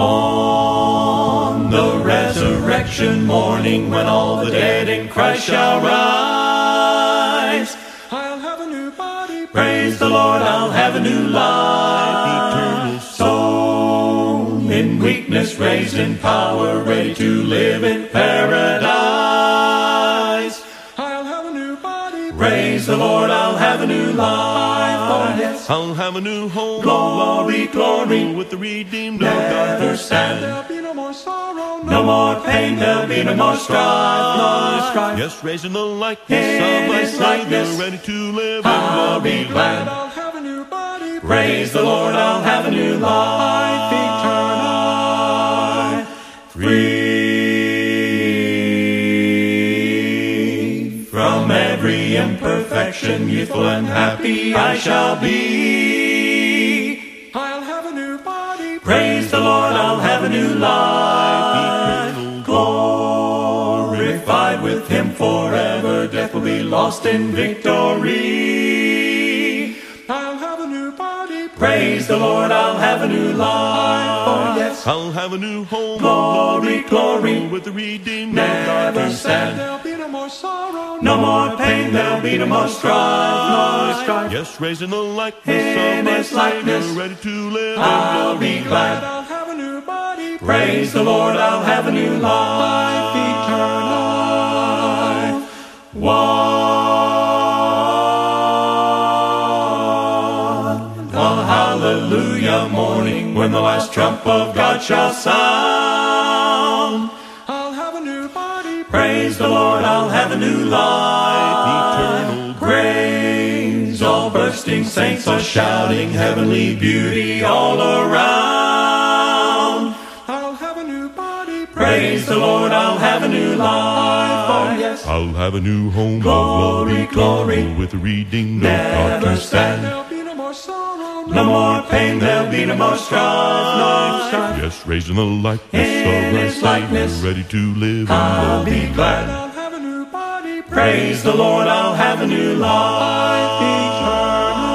On the resurrection morning, when all the dead in Christ shall rise, I'll have a new body. praise the Lord, I'll have a new life. Sown in weakness, raised in power, ready to live in paradise. I'll have a new body. Praise the Lord, I'll have a new life. Yes. I'll have a new home. Glory, glory. With the redeemed Never stand. There'll be no more sorrow. No more pain, there'll be no more strife, no strife. Yes, raising the likeness In of my Savior, ready to live I'll in be glad. I'll have a new body. Praise the Lord, I'll have a new life eternal. Imperfection, youthful and happy I shall be. I'll have a new body. Praise the Lord, I'll have a new life. Glorified with Him forever, death will be lost in victory. I'll have a new body. Praise the Lord, I'll have a new life. Oh, yes. I'll have a new home. Glory, glory. With the redeemed of Never God. Stand. No more sorrow. No more pain, there'll be no more strife, no strife. Yes, raising the likeness In of my his likeness. Savior, ready to live I'll in be glory. glad. I'll have a new body. Praise the Lord, I'll have a new life eternal. One. A hallelujah morning when the last trump of God shall sound. Lord, I'll have a new life Eternal Praise all bursting saints are shouting heavenly beauty all around. I'll have a new body. Praise the Lord, I'll have a new life. Oh, yes. I'll have a new home. Glory, of glory. With the redeemed of Never God. stand. There'll be no more sorrow. No more pain, there'll be no more strife, no strife. Yes, raising the likeness In of my his likeness. ready to live in I'll glory. be glad. Praise the Lord, I'll have a new life eternal.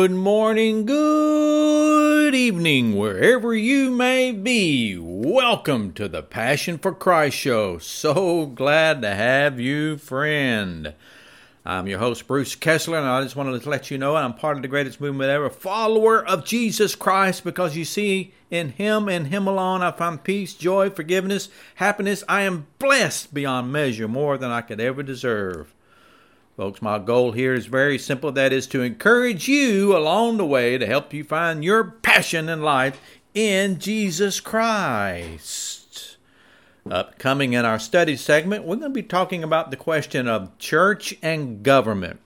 Good morning, good evening, wherever you may be. Welcome to the Passion for Christ show. So glad to have you, friend. I'm your host, Bruce Kessler, and I just wanted to let you know I'm part of the greatest movement ever, follower of Jesus Christ, because you see, in Him and Him alone, I find peace, joy, forgiveness, happiness. I am blessed beyond measure, more than I could ever deserve. Folks, my goal here is very simple. That is to encourage you along the way to help you find your passion in life in Jesus Christ. Upcoming in our study segment, we're going to be talking about the question of church and government.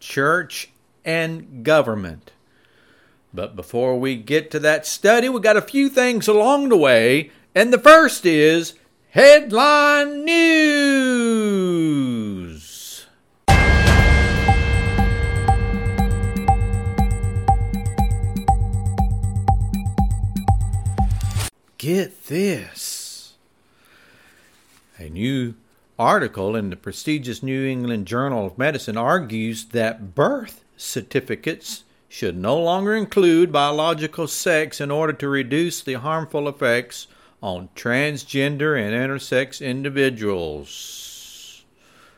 Church and government. But before we get to that study, we got a few things along the way. And the first is headline news. Get this. A new article in the prestigious New England Journal of Medicine argues that birth certificates should no longer include biological sex in order to reduce the harmful effects on transgender and intersex individuals.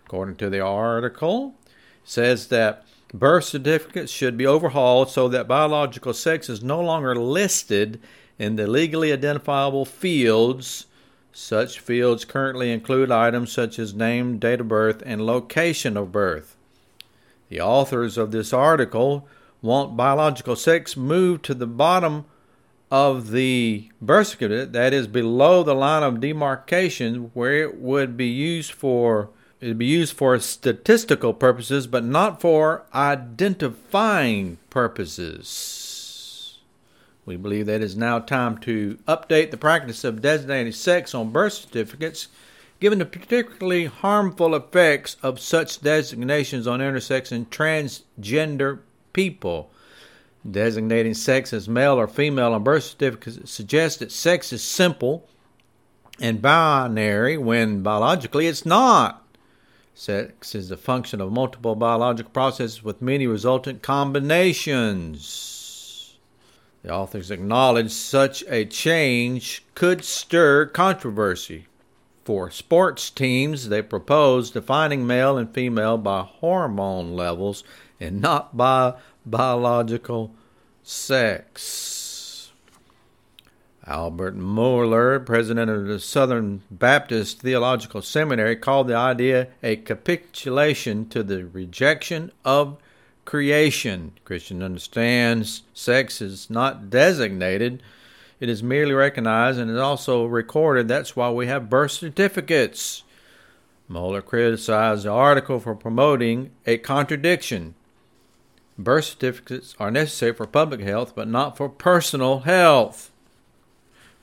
According to the article, it says that birth certificates should be overhauled so that biological sex is no longer listed in the legally identifiable fields. Such fields currently include items such as name, date of birth, and location of birth. The authors of this article want biological sex moved to the bottom of the birth certificate, that is below the line of demarcation where it would be used for it be used for statistical purposes but not for identifying purposes. We believe that it is now time to update the practice of designating sex on birth certificates, given the particularly harmful effects of such designations on intersex and transgender people. Designating sex as male or female on birth certificates suggests that sex is simple and binary when biologically it's not. Sex is a function of multiple biological processes with many resultant combinations. The authors acknowledge such a change could stir controversy. For sports teams, they propose defining male and female by hormone levels and not by biological sex. Albert Mohler, president of the Southern Baptist Theological Seminary, called the idea a capitulation to the rejection of creation. Christian understands sex is not designated, it is merely recognized and is also recorded. That's why we have birth certificates. Mohler criticized the article for promoting a contradiction. Birth certificates are necessary for public health, but not for personal health.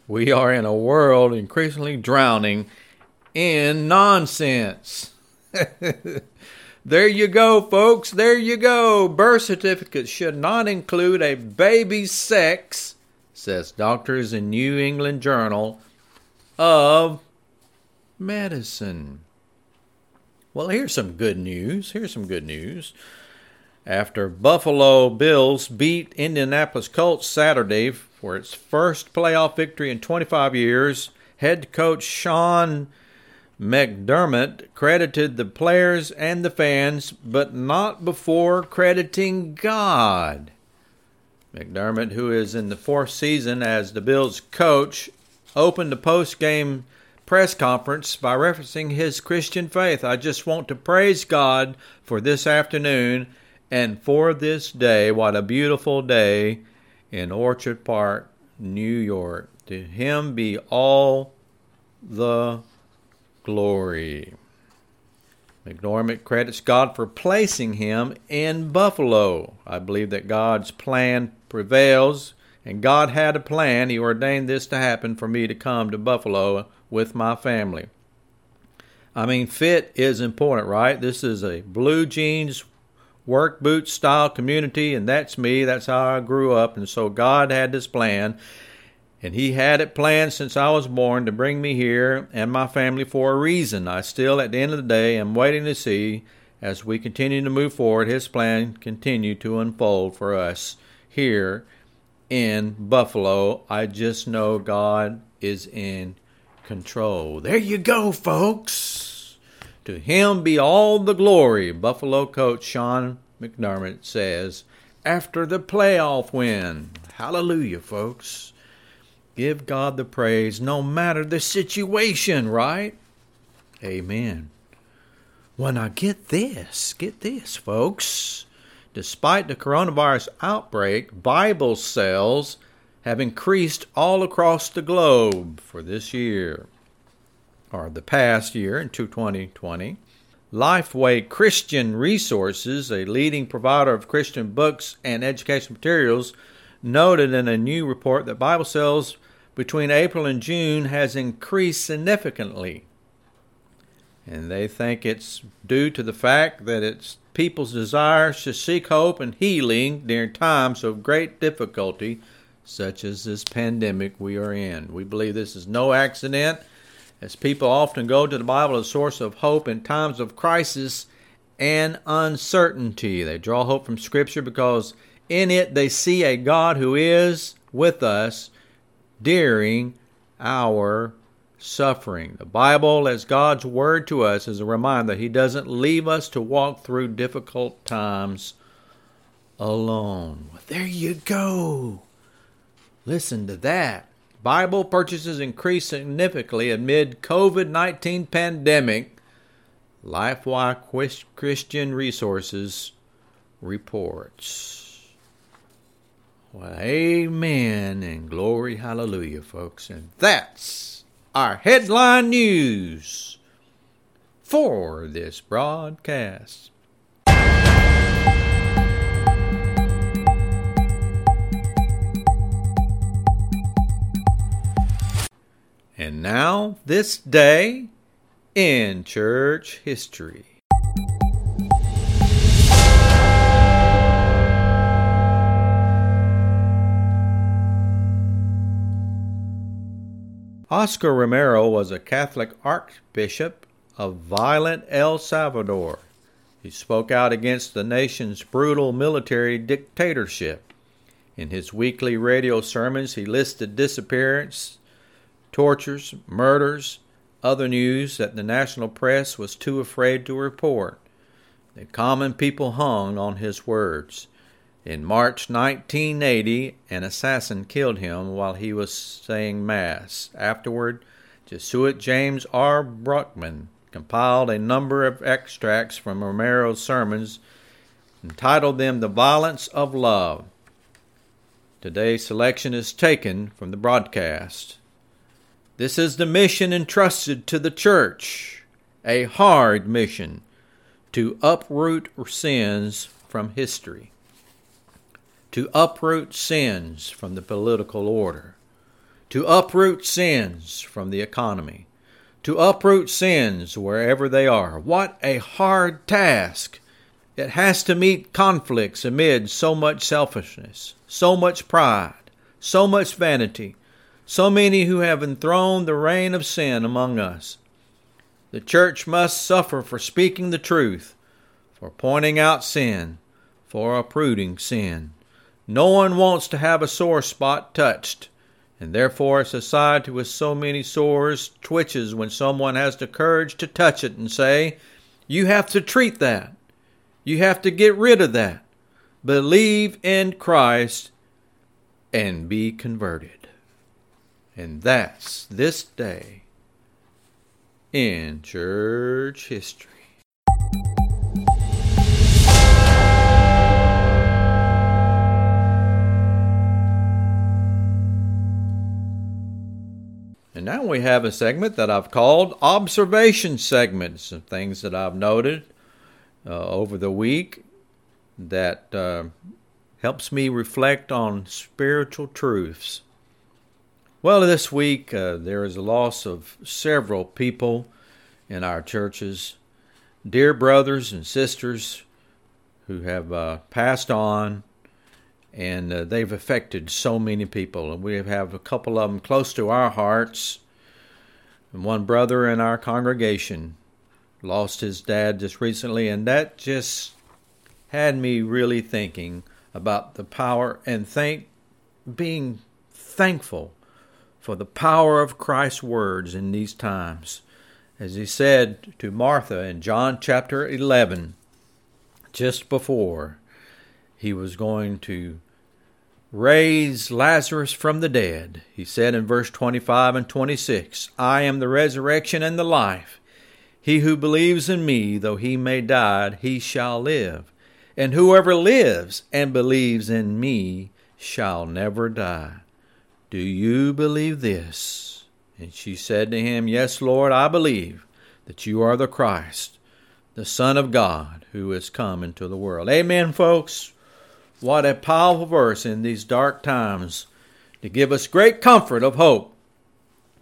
We are in a world increasingly drowning in nonsense. there you go, folks. There you go. Birth certificates should not include a baby's sex, says doctors in New England Journal of Medicine. Well, here's some good news. Here's some good news. After Buffalo Bills beat Indianapolis Colts Saturday for its first playoff victory in 25 years, head coach Sean McDermott credited the players and the fans, but not before crediting God. McDermott, who is in the fourth season as the Bills coach, opened the post game press conference by referencing his Christian faith. I just want to praise God for this afternoon and for this day. What a beautiful day in Orchard Park, New York. To him be all the glory. McDermott credits God for placing him in Buffalo. I believe that God's plan prevails, and God had a plan. He ordained this to happen for me to come to Buffalo with my family. I mean, fit is important, right? This is a blue jeans, work boot style community, and that's me. That's how I grew up. And so God had this plan, and He had it planned since I was born to bring me here and my family for a reason. I still, at the end of the day, am waiting to see as we continue to move forward, His plan continue to unfold for us here in Buffalo. I just know God is in control. There you go, folks. To him be all the glory, Buffalo coach Sean McDermott says after the playoff win. Hallelujah, folks. Give God the praise no matter the situation, right? Amen. Well, now get this, get this, folks. Despite the coronavirus outbreak, Bible sales have increased all across the globe for this year, or the past year in 2020. Lifeway Christian Resources, a leading provider of Christian books and education materials, noted in a new report that Bible sales between April and June has increased significantly. And they think it's due to the fact that it's people's desire to seek hope and healing during times of great difficulty such as this pandemic we are in. We believe this is no accident, as people often go to the Bible as a source of hope in times of crisis and uncertainty. They draw hope from Scripture because in it they see a God who is with us during our suffering. The Bible, as God's Word to us, is a reminder that He doesn't leave us to walk through difficult times alone. Well, there you go. Listen to that. Bible purchases increased significantly amid COVID-19 pandemic. Lifeway Christian Resources reports. Well, amen and glory, hallelujah, folks. And that's our headline news for this broadcast. And now, this day in church history. Oscar Romero was a Catholic archbishop of violent El Salvador. He spoke out against the nation's brutal military dictatorship. In his weekly radio sermons, he listed disappearances, tortures, murders, other news that the national press was too afraid to report. The common people hung on his words. In March 1980, an assassin killed him while he was saying Mass. Afterward, Jesuit James R. Brockman compiled a number of extracts from Romero's sermons and titled them The Violence of Love. Today's selection is taken from the broadcast. This is the mission entrusted to the church, a hard mission to uproot sins from history, to uproot sins from the political order, to uproot sins from the economy, to uproot sins wherever they are. What a hard task! It has to meet conflicts amid so much selfishness, so much pride, so much vanity, so many who have enthroned the reign of sin among us. The church must suffer for speaking the truth, for pointing out sin, for uprooting sin. No one wants to have a sore spot touched, and therefore a society with so many sores twitches when someone has the courage to touch it and say, You have to treat that. You have to get rid of that. Believe in Christ and be converted. And that's this day in church history. Now we have a segment that I've called Observation Segments of things that I've noted uh, over the week that uh, helps me reflect on spiritual truths. Well, this week uh, there is a loss of several people in our churches, dear brothers and sisters who have uh, passed on, and uh, they've affected so many people. And we have a couple of them close to our hearts. And one brother in our congregation lost his dad just recently, and that just had me really thinking about the power and thank being thankful for the power of Christ's words in these times. As he said to Martha in John chapter 11, just before he was going to raise Lazarus from the dead, he said in verse 25 and 26, I am the resurrection and the life. He who believes in me, though he may die, he shall live. And whoever lives and believes in me shall never die. Do you believe this? And she said to him, Yes, Lord, I believe that you are the Christ, the Son of God, who is come into the world. Amen, folks. What a powerful verse in these dark times to give us great comfort of hope.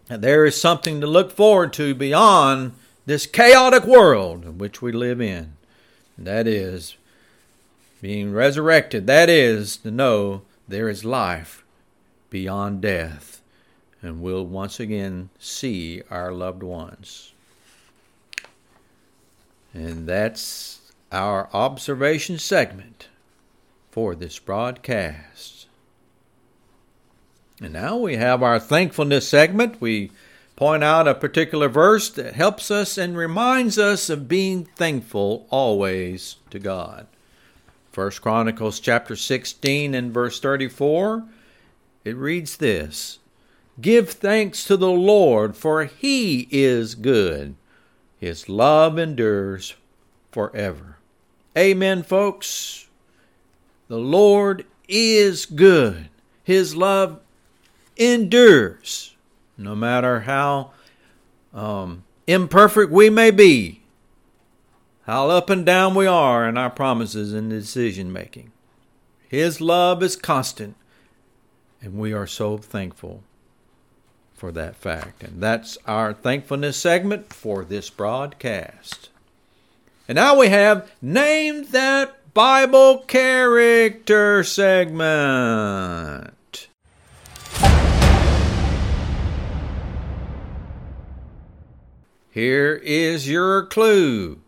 And there is something to look forward to beyond this chaotic world in which we live in. And that is being resurrected. That is to know there is life beyond death. And we'll once again see our loved ones. And that's our observation segment for this broadcast. And now we have our thankfulness segment. We point out a particular verse that helps us and reminds us of being thankful always to God. First Chronicles chapter 16 and verse 34 it reads this Give thanks to the Lord, for he is good. His love endures forever. Amen, folks. The Lord is good. His love endures no matter how um, imperfect we may be, how up and down we are in our promises and decision making. His love is constant, and we are so thankful for that fact. And that's our thankfulness segment for this broadcast. And now we have Name That Bible Character segment. Here is your clue.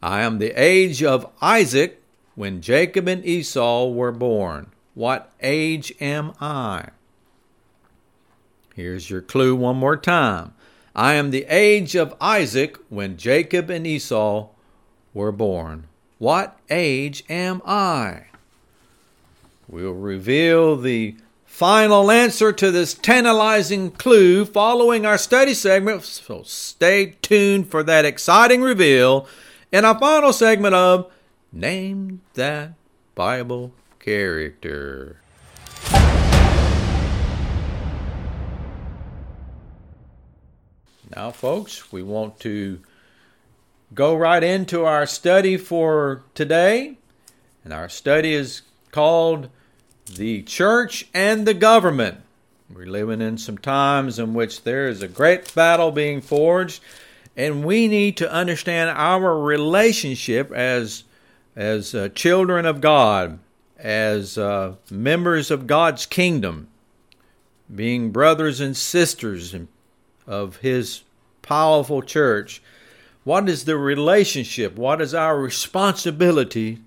I am the age of Isaac when Jacob and Esau were born. What age am I? Here's your clue one more time. I am the age of Isaac when Jacob and Esau were born. What age am I? We'll reveal the final answer to this tantalizing clue following our study segment, so stay tuned for that exciting reveal in our final segment of Name That Bible Character. Now, folks, we want to go right into our study for today. And our study is called The Church and the Government. We're living in some times in which there is a great battle being forged, and we need to understand our relationship as, as uh, children of God, as uh, members of God's kingdom, being brothers and sisters of His powerful church. What is the relationship? What is our responsibility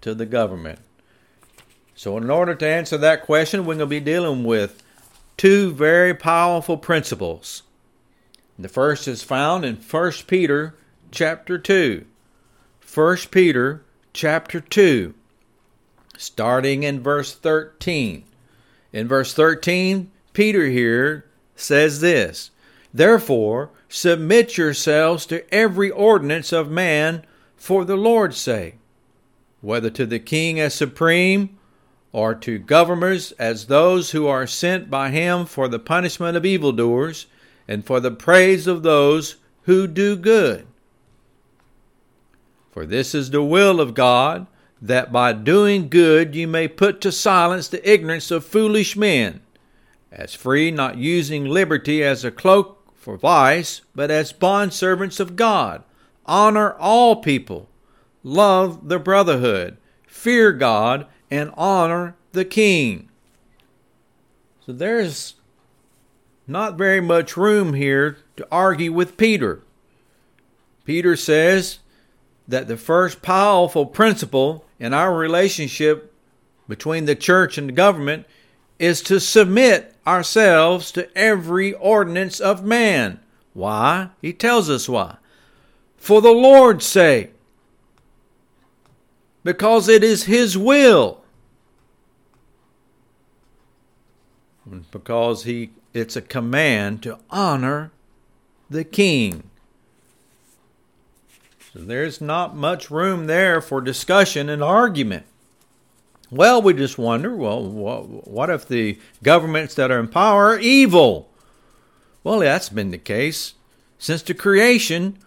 to the government? So, in order to answer that question, we're going to be dealing with two very powerful principles. The first is found in 1 Peter chapter 2. 1 Peter chapter 2, starting in verse 13. In verse 13, Peter here says this Therefore, submit yourselves to every ordinance of man for the Lord's sake, whether to the king as supreme, or to governors as those who are sent by him for the punishment of evildoers, and for the praise of those who do good. For this is the will of God, that by doing good you may put to silence the ignorance of foolish men, as free, not using liberty as a cloak for vice, but as bondservants of God. Honor all people, love the brotherhood, fear God, and honor the king. So there's not very much room here to argue with Peter. Peter says that the first powerful principle in our relationship between the church and the government is to submit ourselves to every ordinance of man. Why? He tells us why. For the Lord's sake. Because it is His will. Because he it's a command to honor the king. So there's not much room there for discussion and argument. Well, we just wonder well, what if the governments that are in power are evil? Well, that's been the case since the creation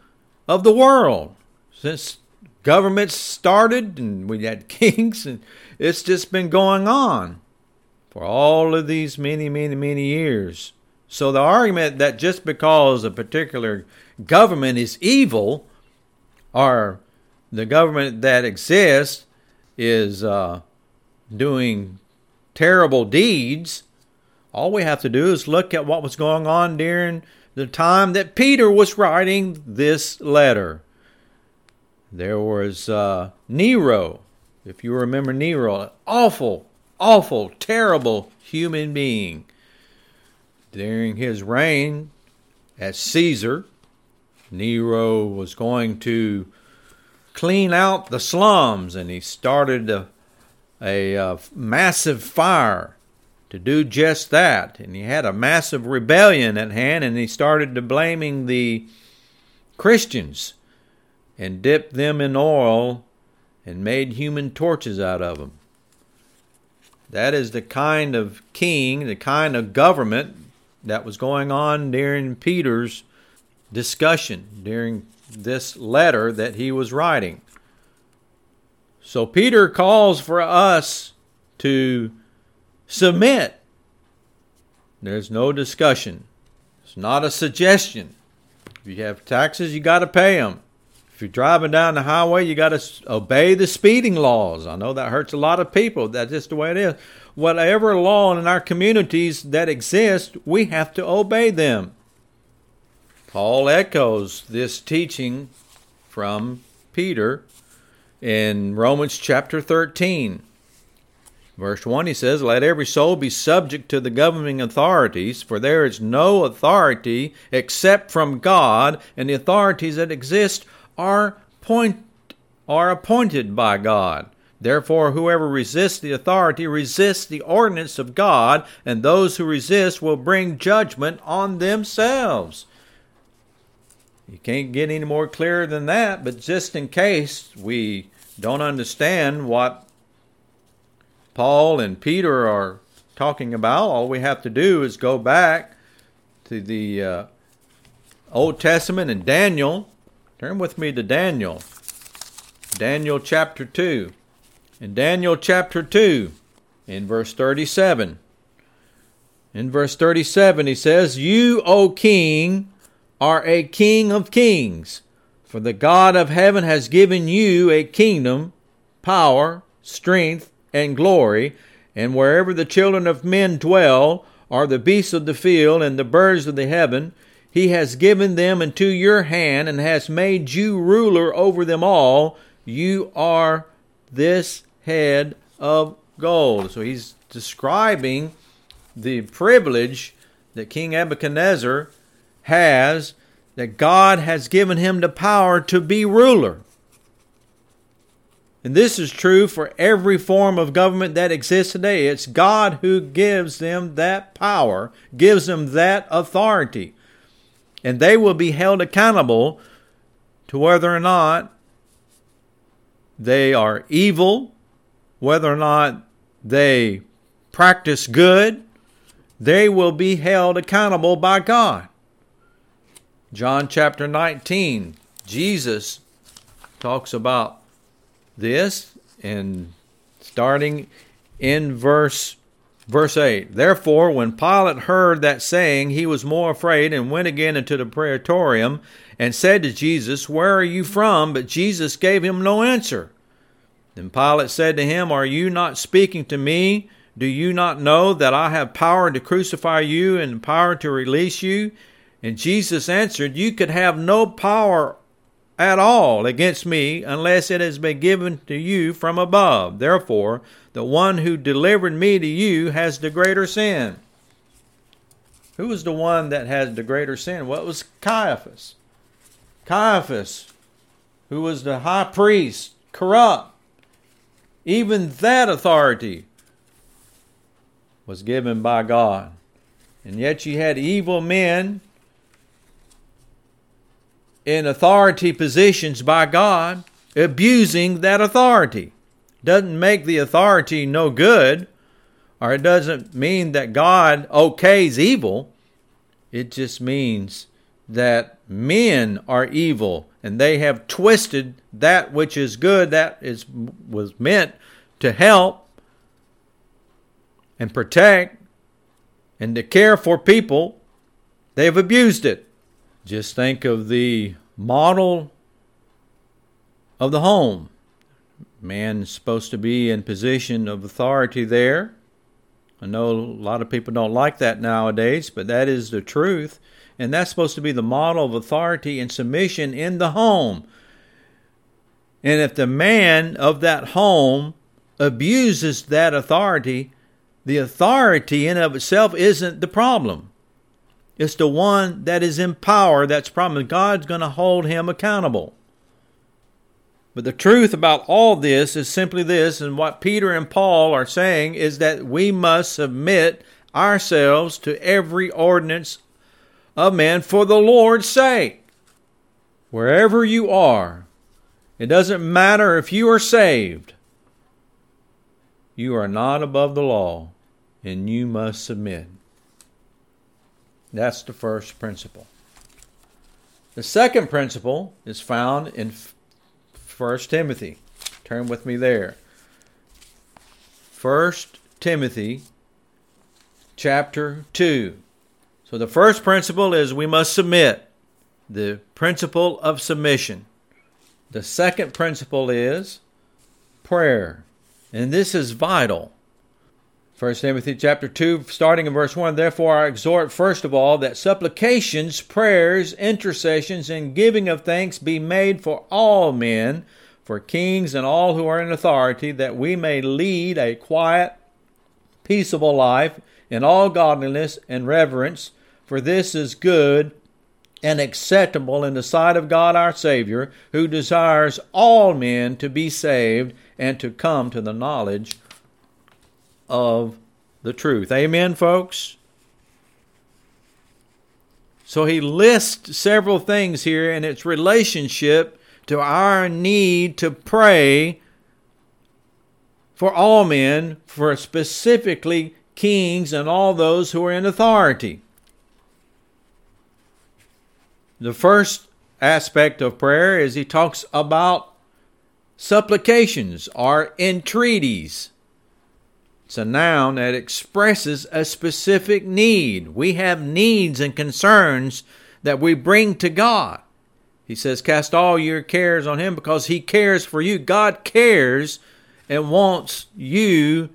of the world. Since governments started and we had kings, and it's just been going on for all of these many, many, many years. So the argument that just because a particular government is evil, or the government that exists is uh, doing terrible deeds. All we have to do is look at what was going on during the time that Peter was writing this letter. There was uh, Nero, if you remember Nero, an awful, awful, terrible human being. During his reign as Caesar, Nero was going to clean out the slums and he started a a uh, massive fire to do just that. And he had a massive rebellion at hand, and he started to blaming the Christians and dipped them in oil and made human torches out of them. That is the kind of king, the kind of government that was going on during Peter's discussion, during this letter that he was writing. So Peter calls for us to submit. There's no discussion. It's not a suggestion. If you have taxes, you got to pay them. If you're driving down the highway, you got to obey the speeding laws. I know that hurts a lot of people. That's just the way it is. Whatever law in our communities that exist, we have to obey them. Paul echoes this teaching from Peter in Romans chapter 13. Verse 1 he says, Let every soul be subject to the governing authorities, for there is no authority except from God, and the authorities that exist are, point, are appointed by God. Therefore, whoever resists the authority resists the ordinance of God, and those who resist will bring judgment on themselves. You can't get any more clear than that, but just in case we don't understand what Paul and Peter are talking about, all we have to do is go back to the uh, Old Testament and Daniel. Turn with me to Daniel. Daniel chapter 2. In Daniel chapter 2, in verse 37. In verse 37, he says, You, O king, are a king of kings, for the God of heaven has given you a kingdom, power, strength, and glory, and wherever the children of men dwell, are the beasts of the field and the birds of the heaven, he has given them into your hand and has made you ruler over them all. You are this head of gold. So he's describing the privilege that King Nebuchadnezzar has, that God has given him the power to be ruler. And this is true for every form of government that exists today. It's God who gives them that power, gives them that authority. And they will be held accountable to whether or not they are evil, whether or not they practice good. They will be held accountable by God. John chapter 19, Jesus talks about this and starting in verse verse 8 therefore when pilate heard that saying he was more afraid and went again into the praetorium and said to jesus where are you from? But jesus gave him no answer. Then pilate said to him are you not speaking to me? Do you not know that i have power to crucify you and power to release you and jesus answered you could have no power at all against me unless it has been given to you from above. Therefore, the one who delivered me to you has the greater sin. Who was the one that had the greater sin? Well, was Caiaphas. Caiaphas, who was the high priest, corrupt. Even that authority was given by God. And yet you had evil men in authority positions by God abusing that authority. Doesn't make the authority no good, or it doesn't mean that God okays evil. It just means that men are evil and they have twisted that which is good, that is was meant to help and protect and to care for people, they've abused it. Just think of the model of the home. Man's supposed to be in position of authority there. I know a lot of people don't like that nowadays, but that is the truth. And that's supposed to be the model of authority and submission in the home. And if the man of that home abuses that authority, the authority in of itself isn't the problem. It's the one that is in power that's promised. God's going to hold him accountable. But the truth about all this is simply this, and what Peter and Paul are saying is that we must submit ourselves to every ordinance of man for the Lord's sake. Wherever you are, it doesn't matter if you are saved, you are not above the law, and you must submit. That's the first principle. The second principle is found in 1 Timothy. Turn with me there. 1 Timothy chapter 2. So the first principle is we must submit, the principle of submission. The second principle is prayer. And this is vital. 1 Timothy chapter 2, starting in verse 1. Therefore, I exhort first of all that supplications, prayers, intercessions, and giving of thanks be made for all men, for kings and all who are in authority, that we may lead a quiet peaceable life in all godliness and reverence, for this is good and acceptable in the sight of God our Savior, who desires all men to be saved and to come to the knowledge of the truth. Amen, folks? So he lists several things here in its relationship to our need to pray for all men, for specifically kings and all those who are in authority. The first aspect of prayer is he talks about supplications or entreaties. It's a noun that expresses a specific need. We have needs and concerns that we bring to God. He says, Cast all your cares on Him because He cares for you. God cares and wants you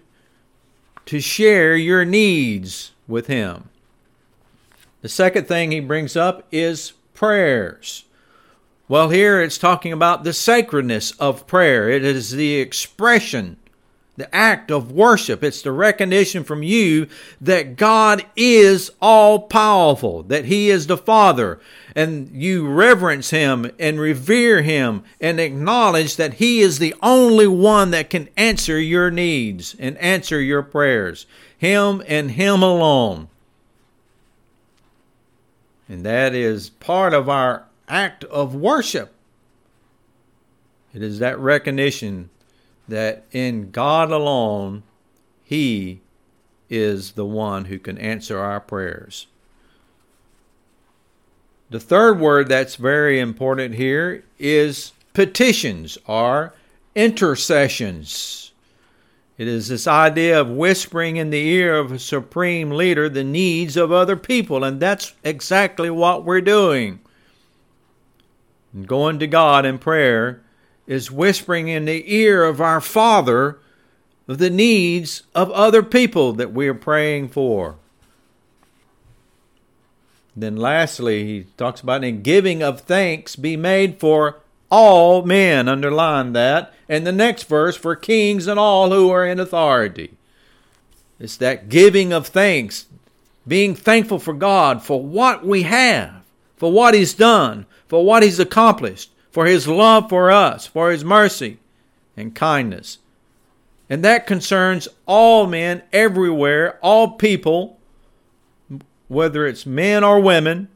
to share your needs with Him. The second thing He brings up is prayers. Well, here it's talking about the sacredness of prayer, it is the expression the act of worship. It's the recognition from you that God is all powerful, that He is the Father, and you reverence Him and revere Him and acknowledge that He is the only one that can answer your needs and answer your prayers. Him and Him alone. And that is part of our act of worship. It is that recognition that in God alone, He is the one who can answer our prayers. The third word that's very important here is petitions or intercessions. It is this idea of whispering in the ear of a supreme leader the needs of other people, and that's exactly what we're doing. going to God in prayer is whispering in the ear of our Father the needs of other people that we are praying for. Then, lastly, he talks about in giving of thanks be made for all men. Underline that. And the next verse, for kings and all who are in authority. It's that giving of thanks, being thankful for God for what we have, for what He's done, for what He's accomplished, for his love for us, for his mercy and kindness. And that concerns all men everywhere, all people, whether it's men or women,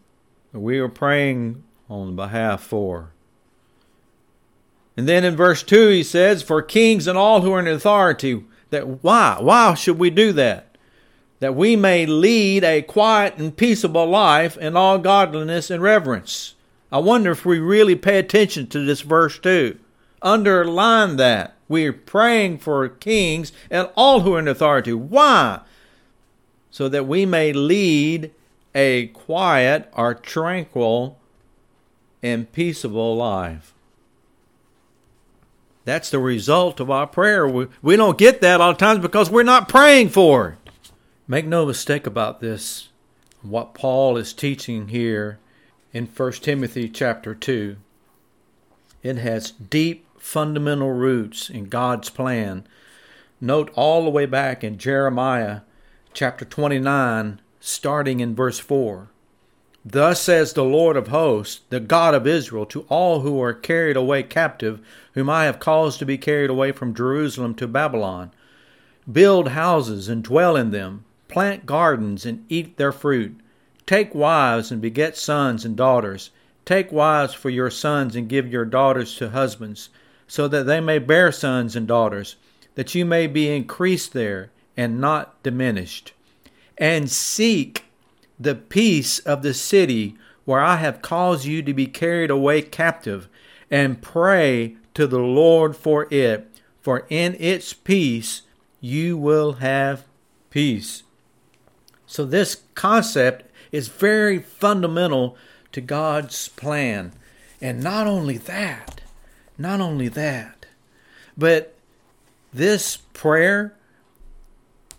we are praying on behalf for. And then in verse 2 he says, For kings and all who are in authority, that why? Why should we do that? That we may lead a quiet and peaceable life in all godliness and reverence. I wonder if we really pay attention to this verse too. Underline that. We're praying for kings and all who are in authority. Why? So that we may lead a quiet or tranquil and peaceable life. That's the result of our prayer. We, we don't get that all the times because we're not praying for it. Make no mistake about this. What Paul is teaching here in 1 Timothy chapter 2. It has deep fundamental roots in God's plan. Note all the way back in Jeremiah chapter 29, starting in verse 4. Thus says the Lord of hosts, the God of Israel, to all who are carried away captive, whom I have caused to be carried away from Jerusalem to Babylon Build houses and dwell in them, plant gardens and eat their fruit Take wives and beget sons and daughters. Take wives for your sons and give your daughters to husbands, so that they may bear sons and daughters, that you may be increased there and not diminished. And seek the peace of the city where I have caused you to be carried away captive, and pray to the Lord for it, for in its peace you will have peace. So, this concept is very fundamental to God's plan. And not only that, not only that, but this prayer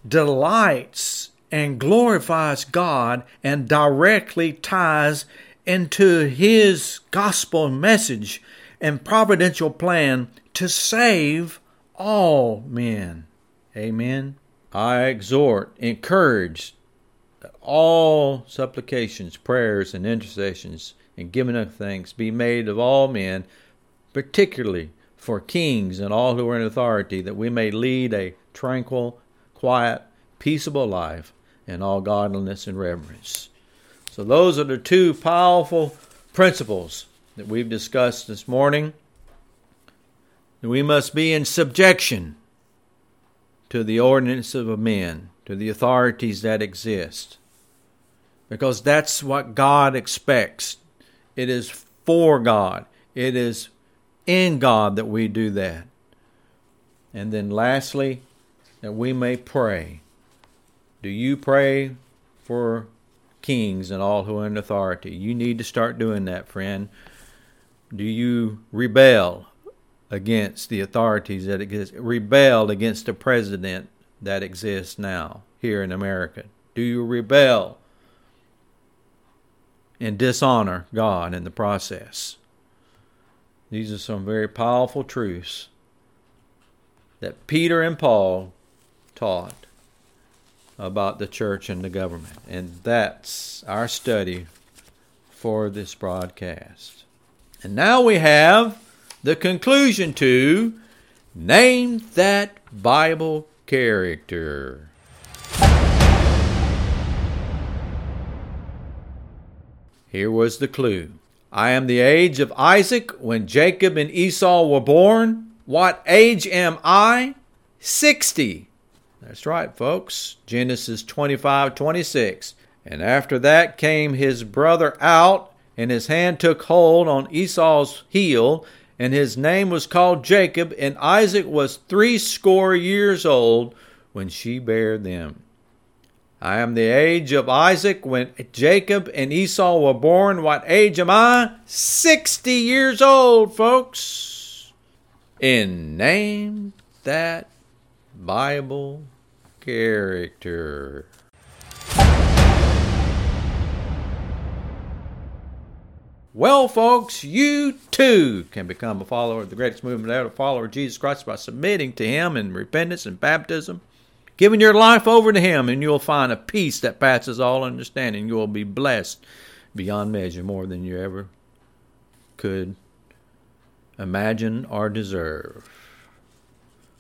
delights and glorifies God and directly ties into His gospel message and providential plan to save all men. Amen. I exhort, encourage all supplications, prayers, and intercessions and giving of thanks be made of all men, particularly for kings and all who are in authority, that we may lead a tranquil, quiet, peaceable life in all godliness and reverence. So, those are the two powerful principles that we've discussed this morning. We must be in subjection to the ordinance of men, to the authorities that exist, because that's what God expects. It is for God, it is in God that we do that. And then, lastly, that we may pray. Do you pray for kings and all who are in authority? You need to start doing that, friend. Do you rebel against the authorities that exist? Rebel against the president that exists now here in America? Do you rebel and dishonor God in the process? These are some very powerful truths that Peter and Paul taught about the church and the government. And that's our study for this broadcast. And now we have the conclusion to Name That Bible Character. Here was the clue. I am the age of Isaac when Jacob and Esau were born. What age am I? 60. That's right, folks. Genesis 25 26. And after that came his brother out, and his hand took hold on Esau's heel, and his name was called Jacob, and Isaac was threescore years old when she bare them. I am the age of Isaac when Jacob and Esau were born. What age am I? Sixty years old, folks. In name that Bible character. Well, folks, you too can become a follower of the greatest movement ever, a follower of Jesus Christ by submitting to Him in repentance and baptism, giving your life over to Him, and you'll find a peace that passes all understanding. You will be blessed beyond measure more than you ever could imagine or deserve.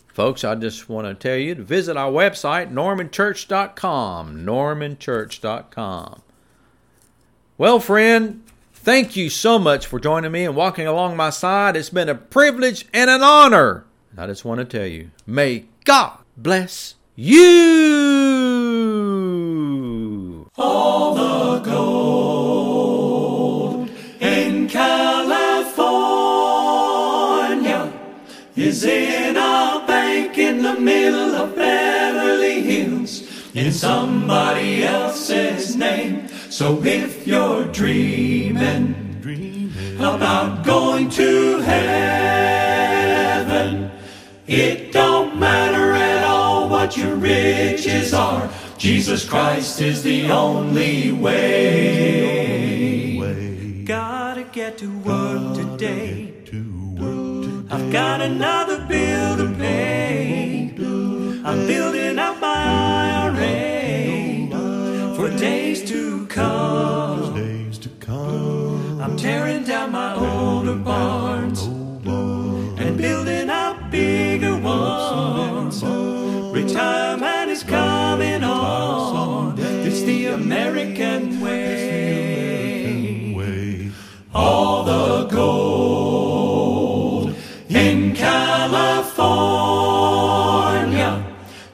Folks, I just want to tell you to visit our website, normanchurch.com. Normanchurch.com. Well, friend, thank you so much for joining me and walking along my side. It's been a privilege and an honor. I just want to tell you, may God bless you. All the gold in California is in a bank in the middle of Beverly Hills in somebody else's name. So if you're dreaming about going to heaven, it don't matter what your riches are. Jesus Christ is the only way. Gotta get to work today. I've got another bill to pay. I'm building up my IRA for days to come. Days to come. I'm tearing down my older barns and building up bigger ones. Is coming on. It's the American way. Way. All the gold in California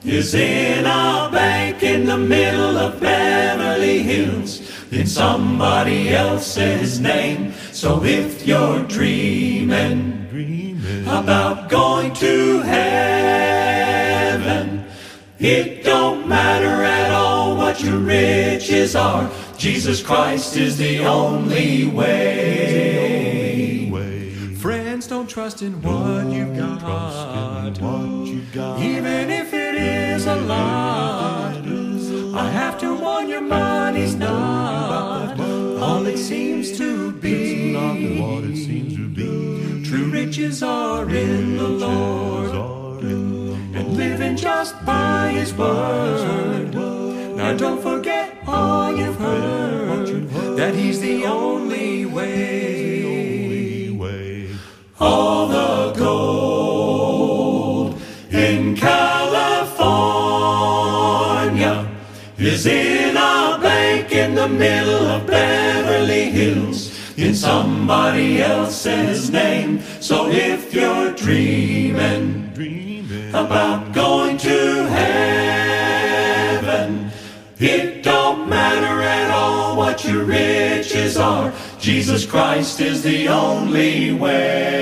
is in a bank in the middle of Beverly Hills in somebody else's name. So if you're dreaming Dreaming. about going to heaven. It don't matter at all what your riches are. Jesus Christ is the only way. Way. Friends, don't trust in what you've got. What you got. Even if it is a lot. I have to warn you, money's not all it seems to be. Not what it seems to be. True riches are in the Lord. Living just by His word. Now don't forget all you've heard, that He's the only way. Way. All the gold in California is in a bank in the middle of Beverly Hills in somebody else's name. So if you're dreaming Dreaming. About going to heaven, it don't matter at all what your riches are. Jesus Christ is the only way.